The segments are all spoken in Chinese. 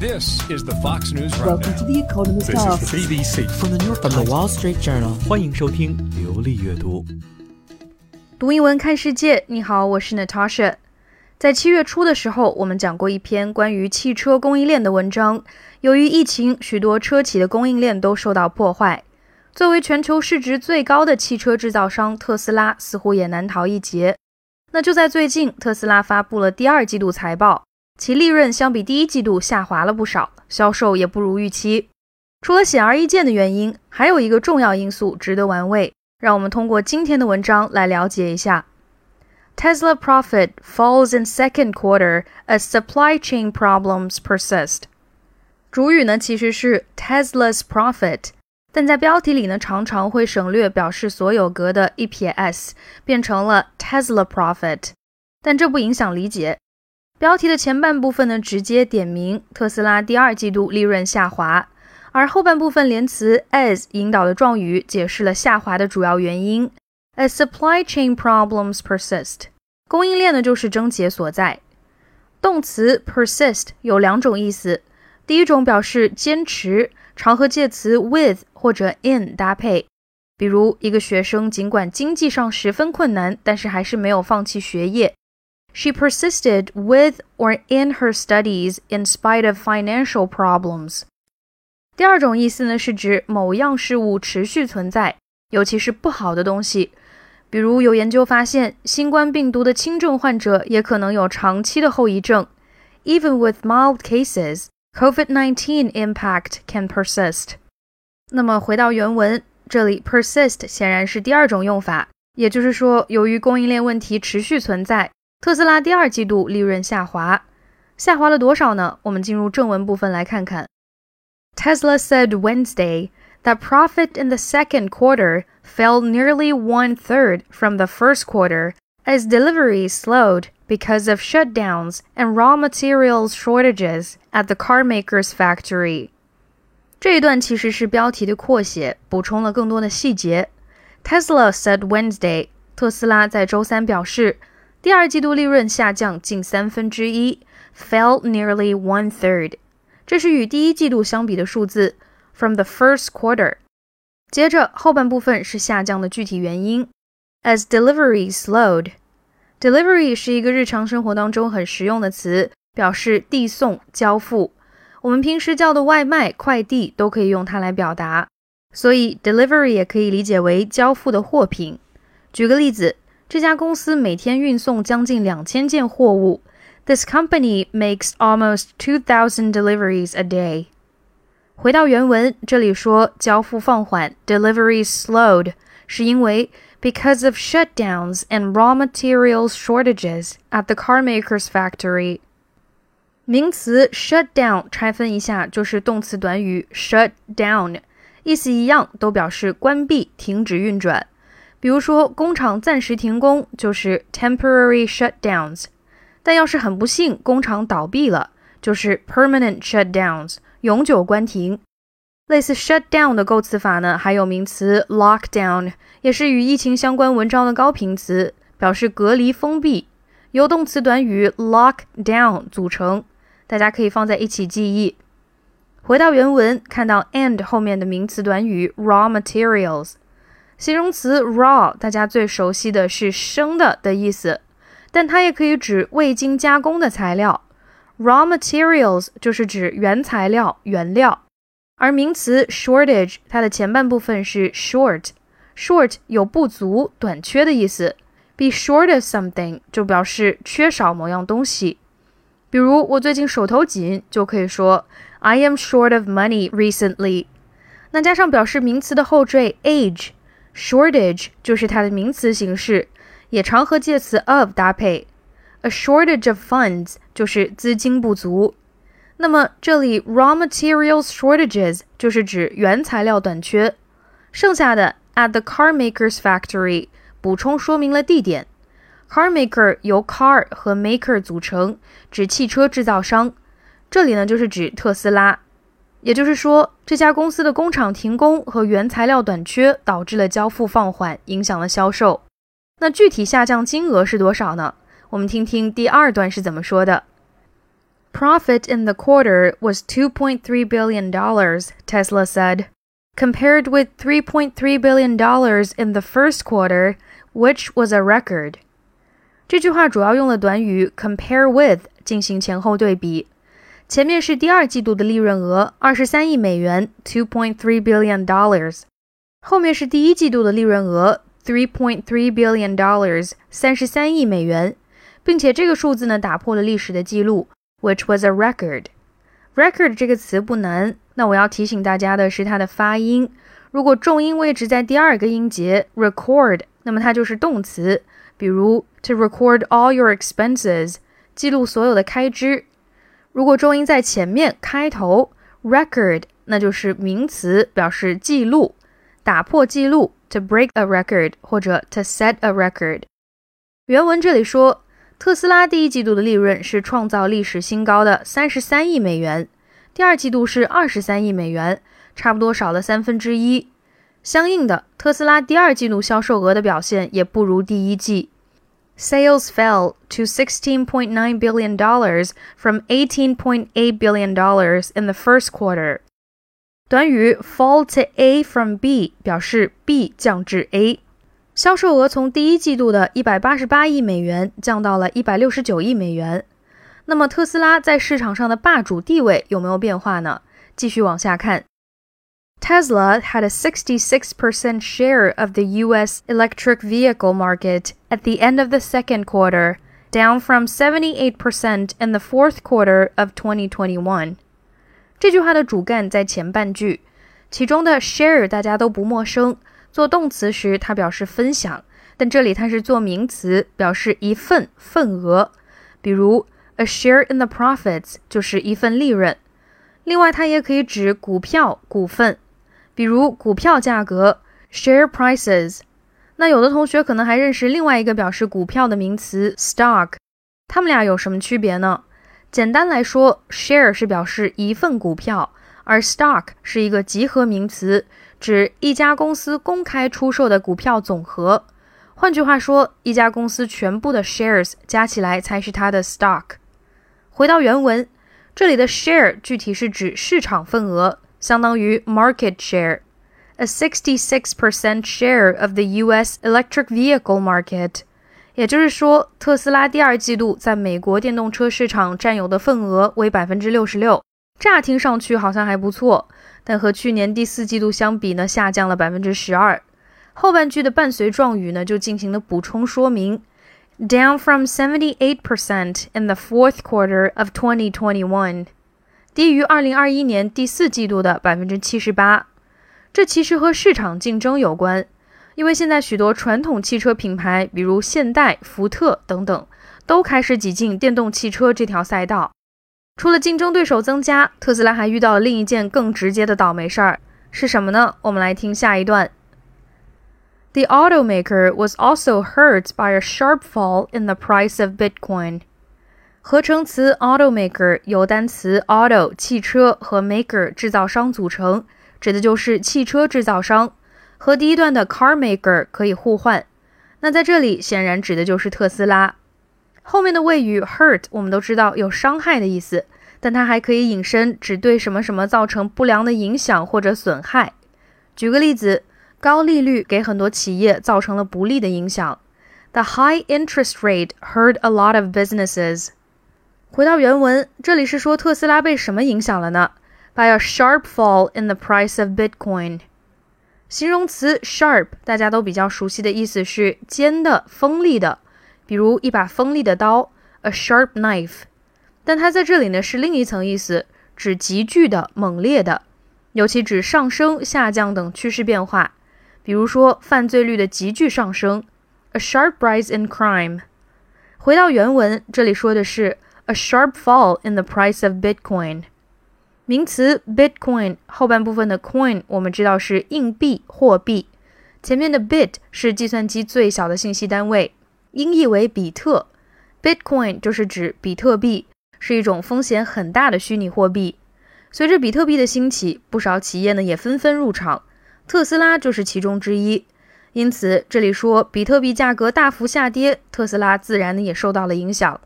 This is the Fox News. Welcome to the Economist. This is BBC from the Wall Street Journal. 欢迎收听流利阅读，读英文看世界。你好，我是 Natasha。在七月初的时候，我们讲过一篇关于汽车供应链的文章。由于疫情，许多车企的供应链都受到破坏。作为全球市值最高的汽车制造商，特斯拉似乎也难逃一劫。那就在最近，特斯拉发布了第二季度财报。其利润相比第一季度下滑了不少，销售也不如预期。除了显而易见的原因，还有一个重要因素值得玩味。让我们通过今天的文章来了解一下。Tesla profit falls in second quarter as supply chain problems persist。主语呢其实是 Tesla's profit，但在标题里呢常常会省略表示所有格的一撇 s，变成了 Tesla profit，但这不影响理解。标题的前半部分呢直接点名特斯拉第二季度利润下滑。而后半部分连词 as 引导的状语解释了下滑的主要原因。As supply chain problems persist，供应链呢就是症结所在。动词 persist 有两种意思，第一种表示坚持，常和介词 with 或者 in 搭配。比如一个学生尽管经济上十分困难，但是还是没有放弃学业。She persisted with or in her studies in spite of financial problems. 第二种意思呢，是指某样事物持续存在，尤其是不好的东西。比如有研究发现，新冠病毒的轻症患者也可能有长期的后遗症。Even with mild cases, COVID-19 impact can persist. 那么回到原文，这里 persist 显然是第二种用法，也就是说，由于供应链问题持续存在， 特斯拉第二季度利润下滑。下滑了多少呢？我们进入正文部分来看看。Tesla said Wednesday that profit in the second quarter fell nearly one third from the first quarter as deliveries slowed because of shutdowns and raw materials shortages at the carmaker's factory. 这一段其实是标题的扩写，补充了更多的细节。Tesla said Wednesday，特斯拉在周三表示， 第二季度利润下降近三分之一，fell nearly one third。这是与第一季度相比的数字，from the first quarter。接着后半部分是下降的具体原因，as delivery slowed。delivery 是一个日常生活当中很实用的词，表示递送、交付。我们平时叫的外卖、快递都可以用它来表达，所以 delivery 也可以理解为交付的货品。举个例子，这家公司每天运送将近两千件货物。This company makes almost 2,000 deliveries a day. 回到原文，这里说交付放缓 （deliveries slowed） 是因为 because of shutdowns and raw materials shortages at the carmaker's factory。名词 shutdown 拆分一下就是动词短语 shut down，意思一样，都表示关闭、停止运转。 比如说，工厂暂时停工就是 temporary shutdowns。但要是很不幸，工厂倒闭了，就是 permanent shutdowns，永久关停。类似 shutdown 的构词法呢，还有名词 lockdown，也是与疫情相关文章的高频词，表示隔离、封闭，由动词短语 lock down 组成，大家可以放在一起记忆。回到原文，看到 and 后面的名词短语 raw materials，形容词 raw，大家最熟悉的是生的的意思。但它也可以指未经加工的材料，raw materials 就是指原材料、原料。而名词 shortage，它的前半部分是 short，short 有不足、短缺的意思。be short of something 就表示缺少某样东西。比如我最近手头紧，就可以说 I am short of money recently。那加上表示名词的后缀 age shortage 就是它的名词形式。也常和介词 of 搭配，a shortage of funds 就是资金不足。那么这里 raw materials shortages 就是指原材料短缺。剩下的 at the car maker's factory 补充说明了地点。car maker 由 car 和 maker 组成，指汽车制造商。这里呢就是指特斯拉。也就是说，这家公司的工厂停工和原材料短缺导致了交付放缓，影响了销售。那具体下降金额是多少呢？我们听听第二段是怎么说的。 Profit in the quarter was $2.3 billion, Tesla said, compared with $3.3 billion in the first quarter, which was a record. 这句话主要用了短语 compare with 进行前后对比。 前面是第二季度的利润额，二十三亿美元，two point three billion dollars。后面是第一季度的利润额，three point three billion dollars，三十三亿美元，并且这个数字呢打破了历史的记录，which was a record。record 这个词不难，那我要提醒大家的是它的发音。如果重音位置在第二个音节 record，那么它就是动词，比如 to record all your expenses，记录所有的开支。如果重音在前面，开头 record，那就是名词，表示记录、打破记录，to break a record 或者 to set a record。原文这里说，特斯拉第一季度的利润是创造历史新高的三十三亿美元，第二季度是二十三亿美元，差不多少了三分之一。相应的，特斯拉第二季度销售额的表现也不如第一季。Sales fell to $16.9 billion dollars from $18.8 billion dollars in the first quarter. 短语 fall to A from B 表示 B 降至 A，销售额从第一季度的一百八十八亿美元降到了一百六十九亿美元。那么特斯拉在市场上的霸主地位有没有变化呢？继续往下看。Tesla had a 66% share of the US electric vehicle market at the end of the second quarter, down from 78% in the fourth quarter of 2021. 这句话的主干在前半句，其中的 share 大家都不陌生，做动词时它表示分享，但这里它是做名词，表示一份份额。比如 a share in the profits 就是一份利润。另外，它也可以指股票、股份。 比如股票价格 share prices，那有的同学可能还认识另外一个表示股票的名词 stock，它们俩有什么区别呢？简单来说，share 是表示一份股票，而 stock 是一个集合名词，指一家公司公开出售的股票总和。换句话说，一家公司全部的 shares 加起来才是它的 stock。回到原文，这里的 share 具体是指市场份额。相当于 market share, a 66% share of the U.S. electric vehicle market。也就是说，特斯拉第二季度在美国电动车市场占有的份额为百分之六十六。乍听上去好像还不错，但和去年第四季度相比呢，下降了百分之十二。后半句的伴随状语呢，就进行了补充说明：down from seventy eight percent in the fourth quarter of 2021。低于二零二一年第四季度的百分之七十八，这其实和市场竞争有关，因为现在许多传统汽车品牌，比如现代、福特等等，都开始挤进电动汽车这条赛道。除了竞争对手增加，特斯拉还遇到了另一件更直接的倒霉事儿，是什么呢？我们来听下一段。The automaker was also hurt by a sharp fall in the price of Bitcoin. 合成词 automaker 由单词 auto 汽车和 maker 制造商组成，指的就是汽车制造商，和第一段的 car maker 可以互换。那在这里显然指的就是特斯拉。后面的谓语 hurt 我们都知道有伤害的意思，但它还可以引申指对什么什么造成不良的影响或者损害。举个例子，高利率给很多企业造成了不利的影响。The high interest rate hurt a lot of businesses. 回到原文，这里是说特斯拉被什么影响了呢？By a sharp fall in the price of Bitcoin。形容词 sharp 大家都比较熟悉的意思是尖的、锋利的，比如一把锋利的刀，a sharp knife。但它在这里呢是另一层意思，指急剧的、猛烈的，尤其指上升、下降等趋势变化。比如说犯罪率的急剧上升，a sharp rise in crime。回到原文，这里说的是。A sharp fall in the price of Bitcoin。名词 Bitcoin 后半部分的 coin 我们知道是硬币、货币，前面的 bit 是计算机最小的信息单位，音译为比特。Bitcoin 就是指比特币，是一种风险很大的虚拟货币。随着比特币的兴起，不少企业呢也纷纷入场，特斯拉就是其中之一。因此，这里说比特币价格大幅下跌，特斯拉自然呢也受到了影响。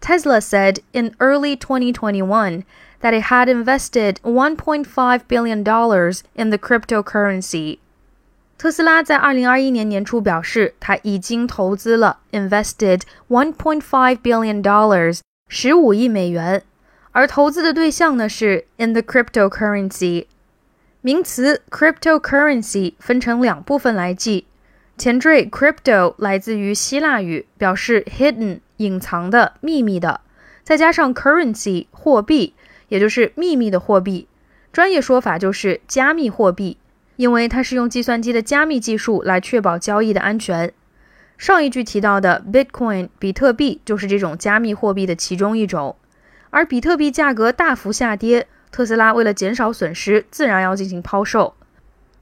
Tesla said in early 2021 that it had invested $1.5 billion in the cryptocurrency. 特斯拉在二零二一年年初表示，它已经投资了 invested one point five billion dollars 十五亿美元，而投资的对象呢是 in the cryptocurrency。名词 cryptocurrency 分成两部分来记，前缀 crypto 来自于希腊语，表示 hidden 隐藏的、秘密的，再加上 currency 货币，也就是秘密的货币，专业说法就是加密货币。因为它是用计算机的加密技术来确保交易的安全。上一句提到的 Bitcoin 比特币就是这种加密货币的其中一种。而比特币价格大幅下跌，特斯拉为了减少损失，自然要进行抛售。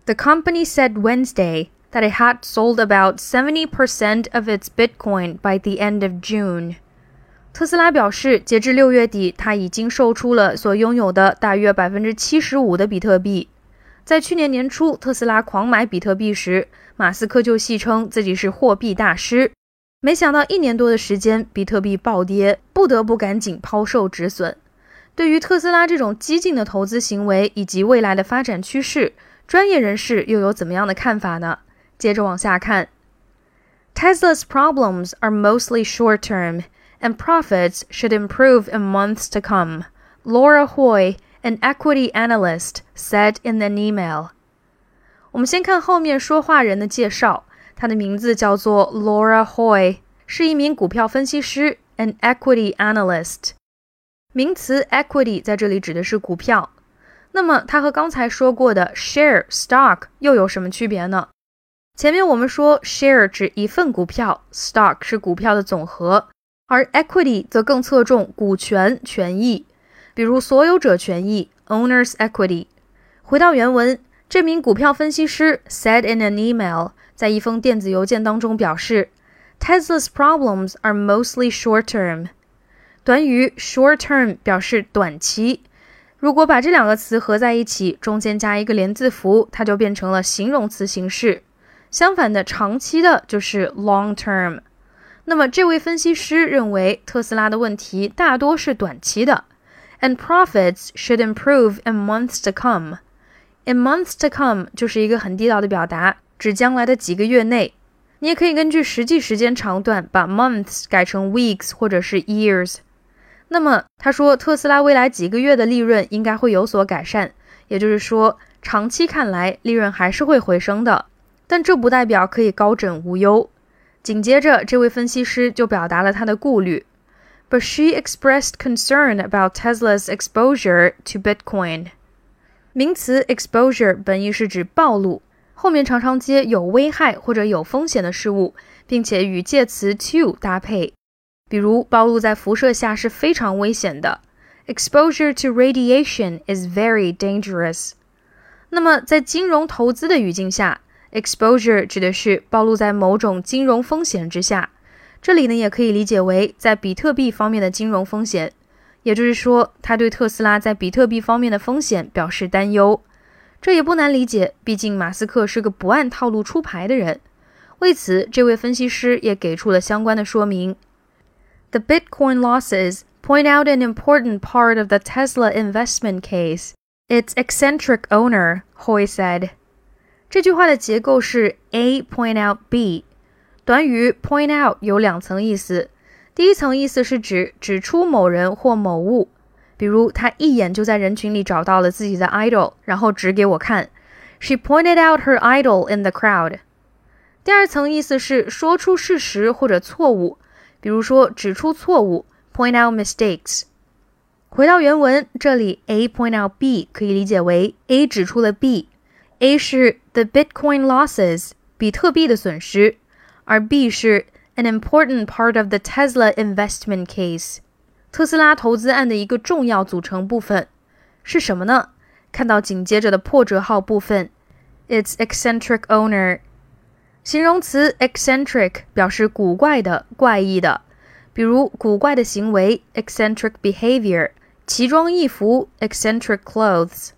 The company said Wednesday that it had sold about 70% of its Bitcoin by the end of June。特斯拉表示，截至六月底，它已经售出了所拥有的大约百分之七十五的比特币。在去年年初，特斯拉狂买比特币时，马斯克就戏称自己是货币大师。没想到一年多的时间，比特币暴跌，不得不赶紧抛售止损。对于特斯拉这种激进的投资行为以及未来的发展趋势，专业人士又有怎么样的看法呢？接着往下看，Tesla's problems are mostly short-term, and profits should improve in months to come. Laura Hoy. An equity analyst said in an email。我们先看后面说话人的介绍，他的名字叫做 Laura Hoy，是一名股票分析师，an equity analyst。名词 equity 在这里指的是股票。那么它和刚才说过的 share stock 又有什么区别呢？ 前面我们说 share 指一份股票，stock 是股票的总和，而 equity 则更侧重股权权益。比如所有者权益 （owner's equity）。回到原文，这名股票分析师 said in an email，在一封电子邮件当中表示，Tesla's problems are mostly short-term。短语 short-term 表示短期。如果把这两个词合在一起，中间加一个连字符，它就变成了形容词形式。相反的，长期的就是 long-term。那么，这位分析师认为特斯拉的问题大多是短期的。and profits should improve in months to come. In months to come 就是一个很地道的表达，指将来的几个月内。你也可以根据实际时间长短把 months 改成 weeks 或者是 years。那么他说，特斯拉未来几个月的利润应该会有所改善，也就是说，长期看来利润还是会回升的。但这不代表可以高枕无忧。紧接着，这位分析师就表达了他的顾虑。but she expressed concern about Tesla's exposure to Bitcoin. 名词 exposure 本意是指暴露，后面常常接有危害或者有风险的事物，并且与介词 to 搭配。比如，暴露在辐射下是非常危险的。Exposure to radiation is very dangerous. 那么，在金融投资的语境下，exposure 指的是暴露在某种金融风险之下。这里呢，也可以理解为在比特币方面的金融风险，也就是说，他对特斯拉在比特币方面的风险表示担忧。这也不难理解，毕竟马斯克是个不按套路出牌的人。为此，这位分析师也给出了相关的说明。The Bitcoin losses point out an important part of the Tesla investment case. Its eccentric owner, Hoy said. 这句话的结构是 A point out B。短语 point out 有两层意思，第一层意思是指指出某人或某物，比如他一眼就在人群里找到了自己的 idol，然后指给我看。She pointed out her idol in the crowd。第二层意思是说出事实或者错误，比如说指出错误 point out mistakes。回到原文，这里 A point out B 可以理解为 A 指出了 B B，A 是 the Bitcoin losses 比特币的损失。而 B 是 an important part of the Tesla investment case，特斯拉投资案的一个重要组成部分是什么呢？看到紧接着的破折号部分，its eccentric owner，形容词 eccentric 表示古怪的、怪异的，比如古怪的行为 eccentric behavior，奇装异服 eccentric clothes。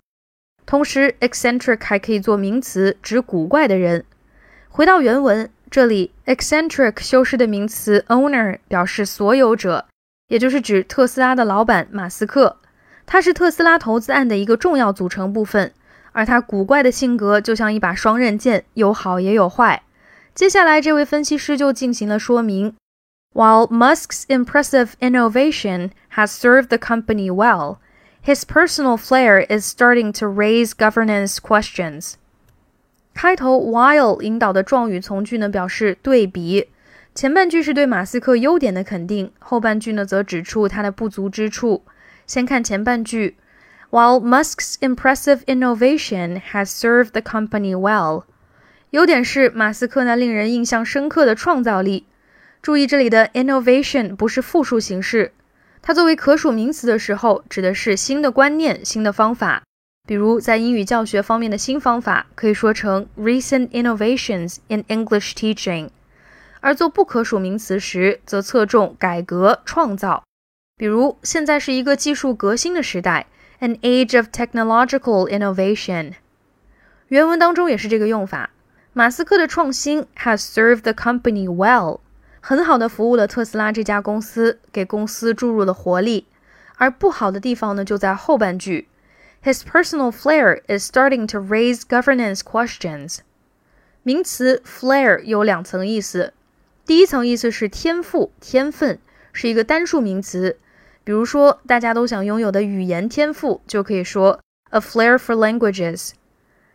同时，eccentric 还可以做名词，指古怪的人。回到原文。这里 eccentric 修饰的名词 owner 表示所有者，也就是指特斯拉的老板马斯克。他是特斯拉投资案的一个重要组成部分，而他古怪的性格就像一把双刃剑，有好也有坏。接下来，这位分析师就进行了说明。While Musk's impressive innovation has served the company well, his personal flair is starting to raise governance questions. 开头 while 引导的状语从句呢，表示对比。前半句是对马斯克优点的肯定，后半句呢则指出他的不足之处。先看前半句，While Musk's impressive innovation has served the company well，优点是马斯克那令人印象深刻的创造力。注意这里的 innovation 不是复数形式， 它作为可数名词的时候，指的是新的观念、新的方法。比如在英语教学方面的新方法，可以说成 recent innovations in English teaching。而做不可数名词时，则侧重改革、创造。比如，现在是一个技术革新的时代，an age of technological innovation。原文当中也是这个用法。马斯克的创新 has served the company well，很好的服务了特斯拉这家公司，给公司注入了活力。而不好的地方呢，就在后半句，his personal flair is starting to raise governance questions。名词 flair 有两层意思，第一层意思是天赋、天分，是一个单数名词。比如说，大家都想拥有的语言天赋，就可以说 a flair for languages。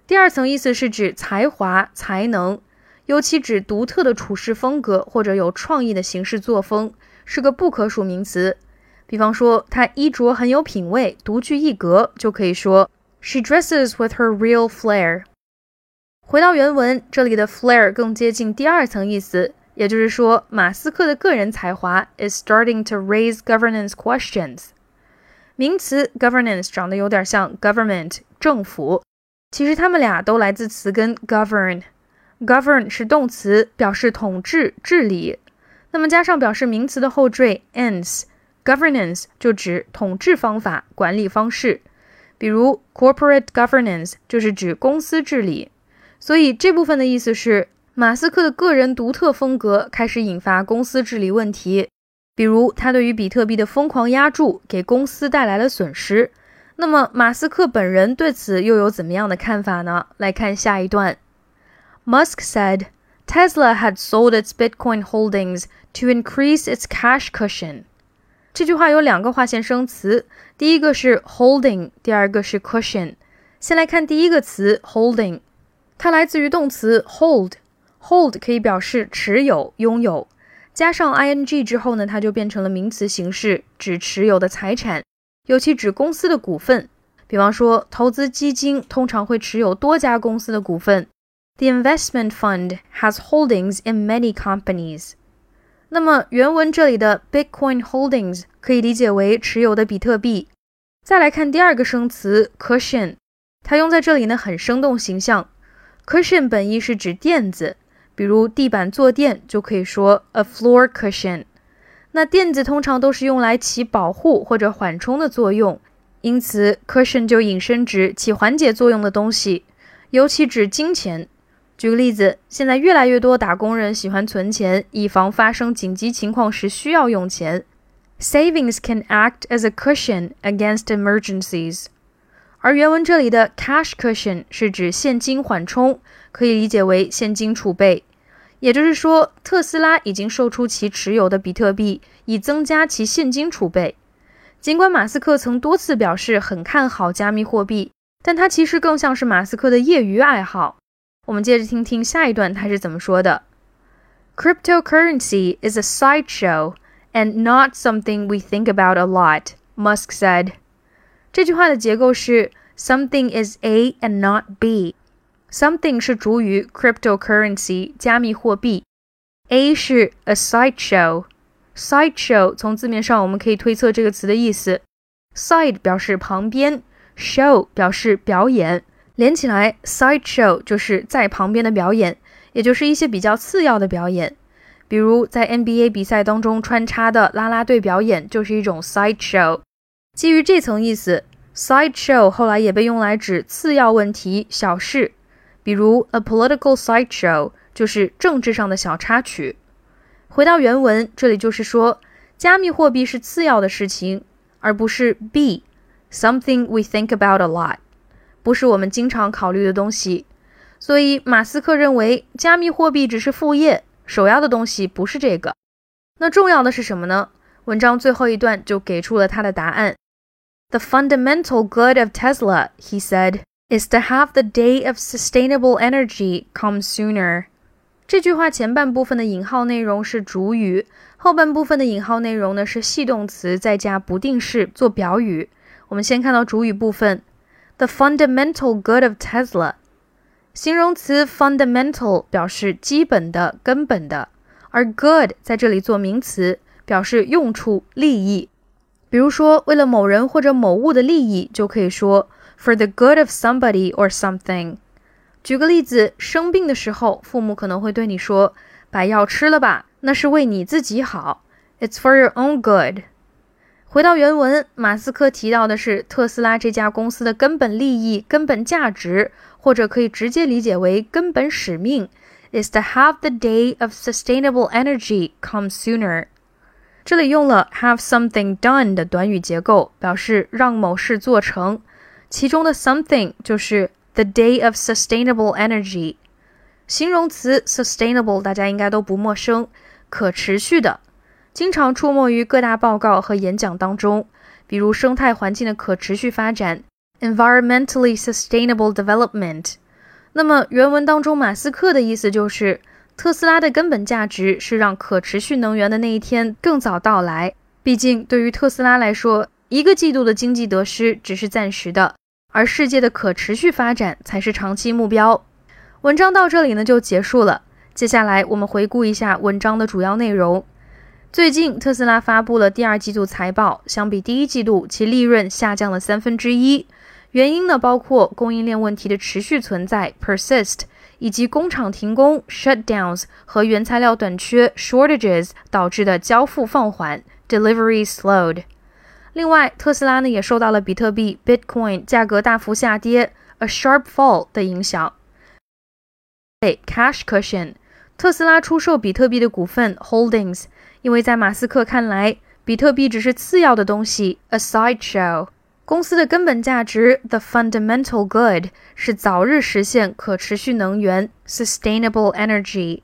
第二层意思是指才华、才能，尤其指独特的处事风格或者有创意的行事作风，是个不可数名词。比方说，她衣着很有品味，独具一格，就可以说 she dresses with her real flair。回到原文，这里的 flair 更接近第二层意思。也就是说，马斯克的个人才华 is starting to raise governance questions。名词 governance 长得有点像 government 政府，其实它们俩都来自词根 govern。Govern 是动词，表示统治、治理。那么加上表示名词的后缀 ends，governance 就指统治方法、管理方式。比如 corporate governance 就是指公司治理。所以这部分的意思是。马斯克的个人独特风格开始引发公司治理问题，比如他对于比特币的疯狂压注给公司带来了损失。那么马斯克本人对此又有怎么样的看法呢？来看下一段。Musk said Tesla had sold its Bitcoin holdings to increase its cash cushion。这句话有两个划线生词，第一个是 holding，第二个是 cushion。先来看第一个词 holding，它来自于动词 hold。Hold 可以表示持有、拥有，加上 ing 之后呢，它就变成了名词形式，指持有的财产，尤其指公司的股份。比方说，投资基金通常会持有多家公司的股份。The investment fund has holdings in many companies。那么原文这里的 Bitcoin holdings 可以理解为持有的比特币。再来看第二个生词 cushion，它用在这里呢很生动形象。Cushion 本意是指垫子。比如地板坐垫就可以说 a floor cushion。那垫子通常都是用来起保护或者缓冲的作用，因此 cushion 就引申指起缓解作用的东西，尤其指金钱。举个例子，现在越来越多打工人喜欢存钱，以防发生紧急情况时需要用钱。Savings can act as a cushion against emergencies。而原文这里的 cash cushion 是指现金缓冲，可以理解为现金储备。也就是说，特斯拉已经售出其持有的比特币，以增加其现金储备。尽管马斯克曾多次表示很看好加密货币，但它其实更像是马斯克的业余爱好。我们接着听听下一段他是怎么说的：“Cryptocurrency is a sideshow and not something we think about a lot,” Musk said. 这句话的结构是 something is A and not B。something 是主语 cryptocurrency 加密货币，A 是 a sideshow。sideshow 从字面上我们可以推测这个词的意思，side 表示旁边，show 表示表演， 连起来 sideshow 就是在旁边的表演，也就是一些比较次要的表演。比如在 NBA 比赛当中穿插的啦啦队表演就是一种 sideshow。基于这层意思，sideshow 后来也被用来指次要问题、小事，比如 a political sideshow 就是政治上的小插曲。回到原文，这里就是说，加密货币是次要的事情，而不是 B something we think about a lot，不是我们经常考虑的东西。所以马斯克认为加密货币只是副业，首要的东西不是这个。那重要的是什么呢？文章最后一段就给出了他的答案。The fundamental good of Tesla, he said, is to have the day of sustainable energy come sooner. 这句话前半部分的引号内容是主语，后半部分的引号内容呢是系动词再加不定式做表语。我们先看到主语部分，the fundamental good of Tesla，形容词 fundamental 表示基本的、根本的，而 good 在这里做名词，表示用处、利益。比如说，为了某人或者某物的利益，就可以说 for the good of somebody or something。举个例子，生病的时候，父母可能会对你说：“把药吃了吧，那是为你自己好。”It's for your own good。回到原文，马斯克提到的是特斯拉这家公司的根本利益、根本价值，或者可以直接理解为根本使命，is to have the day of sustainable energy come sooner。这里用了 have something done 的短语结构，表示让某事做成，其中的 something 就是。The day of sustainable energy，形容词 sustainable 大家应该都不陌生，可持续的，经常出没于各大报告和演讲当中，比如生态环境的可持续发展 （environmentally sustainable development）。那么原文当中，马斯克的意思就是，特斯拉的根本价值是让可持续能源的那一天更早到来。毕竟，对于特斯拉来说，一个季度的经济得失只是暂时的。而世界的可持续发展才是长期目标。文章到这里呢就结束了。接下来我们回顾一下文章的主要内容。最近特斯拉发布了第二季度财报，相比第一季度，其利润下降了三分之一。原因呢包括供应链问题的持续存在 （persist） 以及工厂停工 （shutdowns） 和原材料短缺 （shortages） 导致的交付放缓 （delivery slowed）。另外，特斯拉呢也受到了比特币 （Bitcoin） 价格大幅下跌 （a sharp fall） 的影响。Cash cushion，特斯拉出售比特币的股份 （holdings），因为在马斯克看来，比特币只是次要的东西 （a sideshow）。公司的根本价值 （the fundamental good） 是早日实现可持续能源 （sustainable energy）。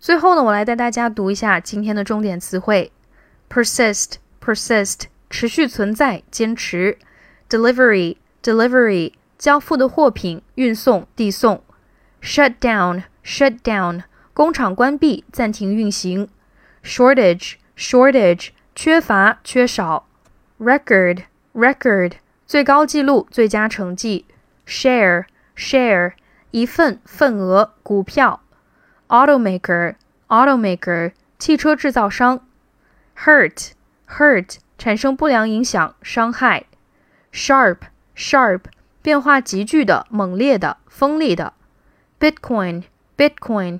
最后呢，我来带大家读一下今天的重点词汇：persist，persist。持续存在，坚持；delivery，delivery，交付的货品，运送，递送；shut down，shut down，工厂关闭，暂停运行；shortage，shortage，缺乏，缺少；record，record，最高纪录，最佳成绩；share，share，一份，份额，股票；automaker，automaker，汽车制造商；hurt，hurt。产生不良影响、伤害。Sharp，sharp，变化急剧的、猛烈的、锋利的。Bitcoin，Bitcoin，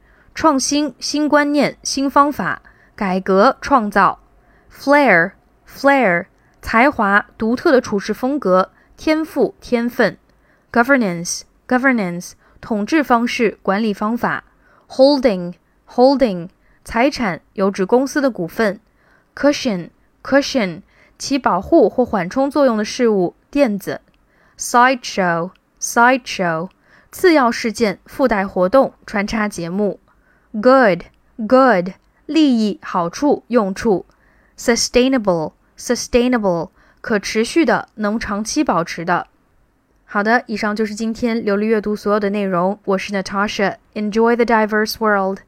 创新、新观念、新方法、改革、创造。flair，flair，才华、独特的处事风格、天赋、天分。governance，governance，统治方式、管理方法。holding，holding，财产，有指公司的股份。cushion，cushion。起保护或缓冲作用的事物，垫子。sideshow，sideshow，次要事件、附带活动、穿插节目。good，good，利益、好处、用处。sustainable，sustainable，可持续的、能长期保持的。好的，以上就是今天流利阅读所有的内容。我是 Natasha，enjoy the diverse world。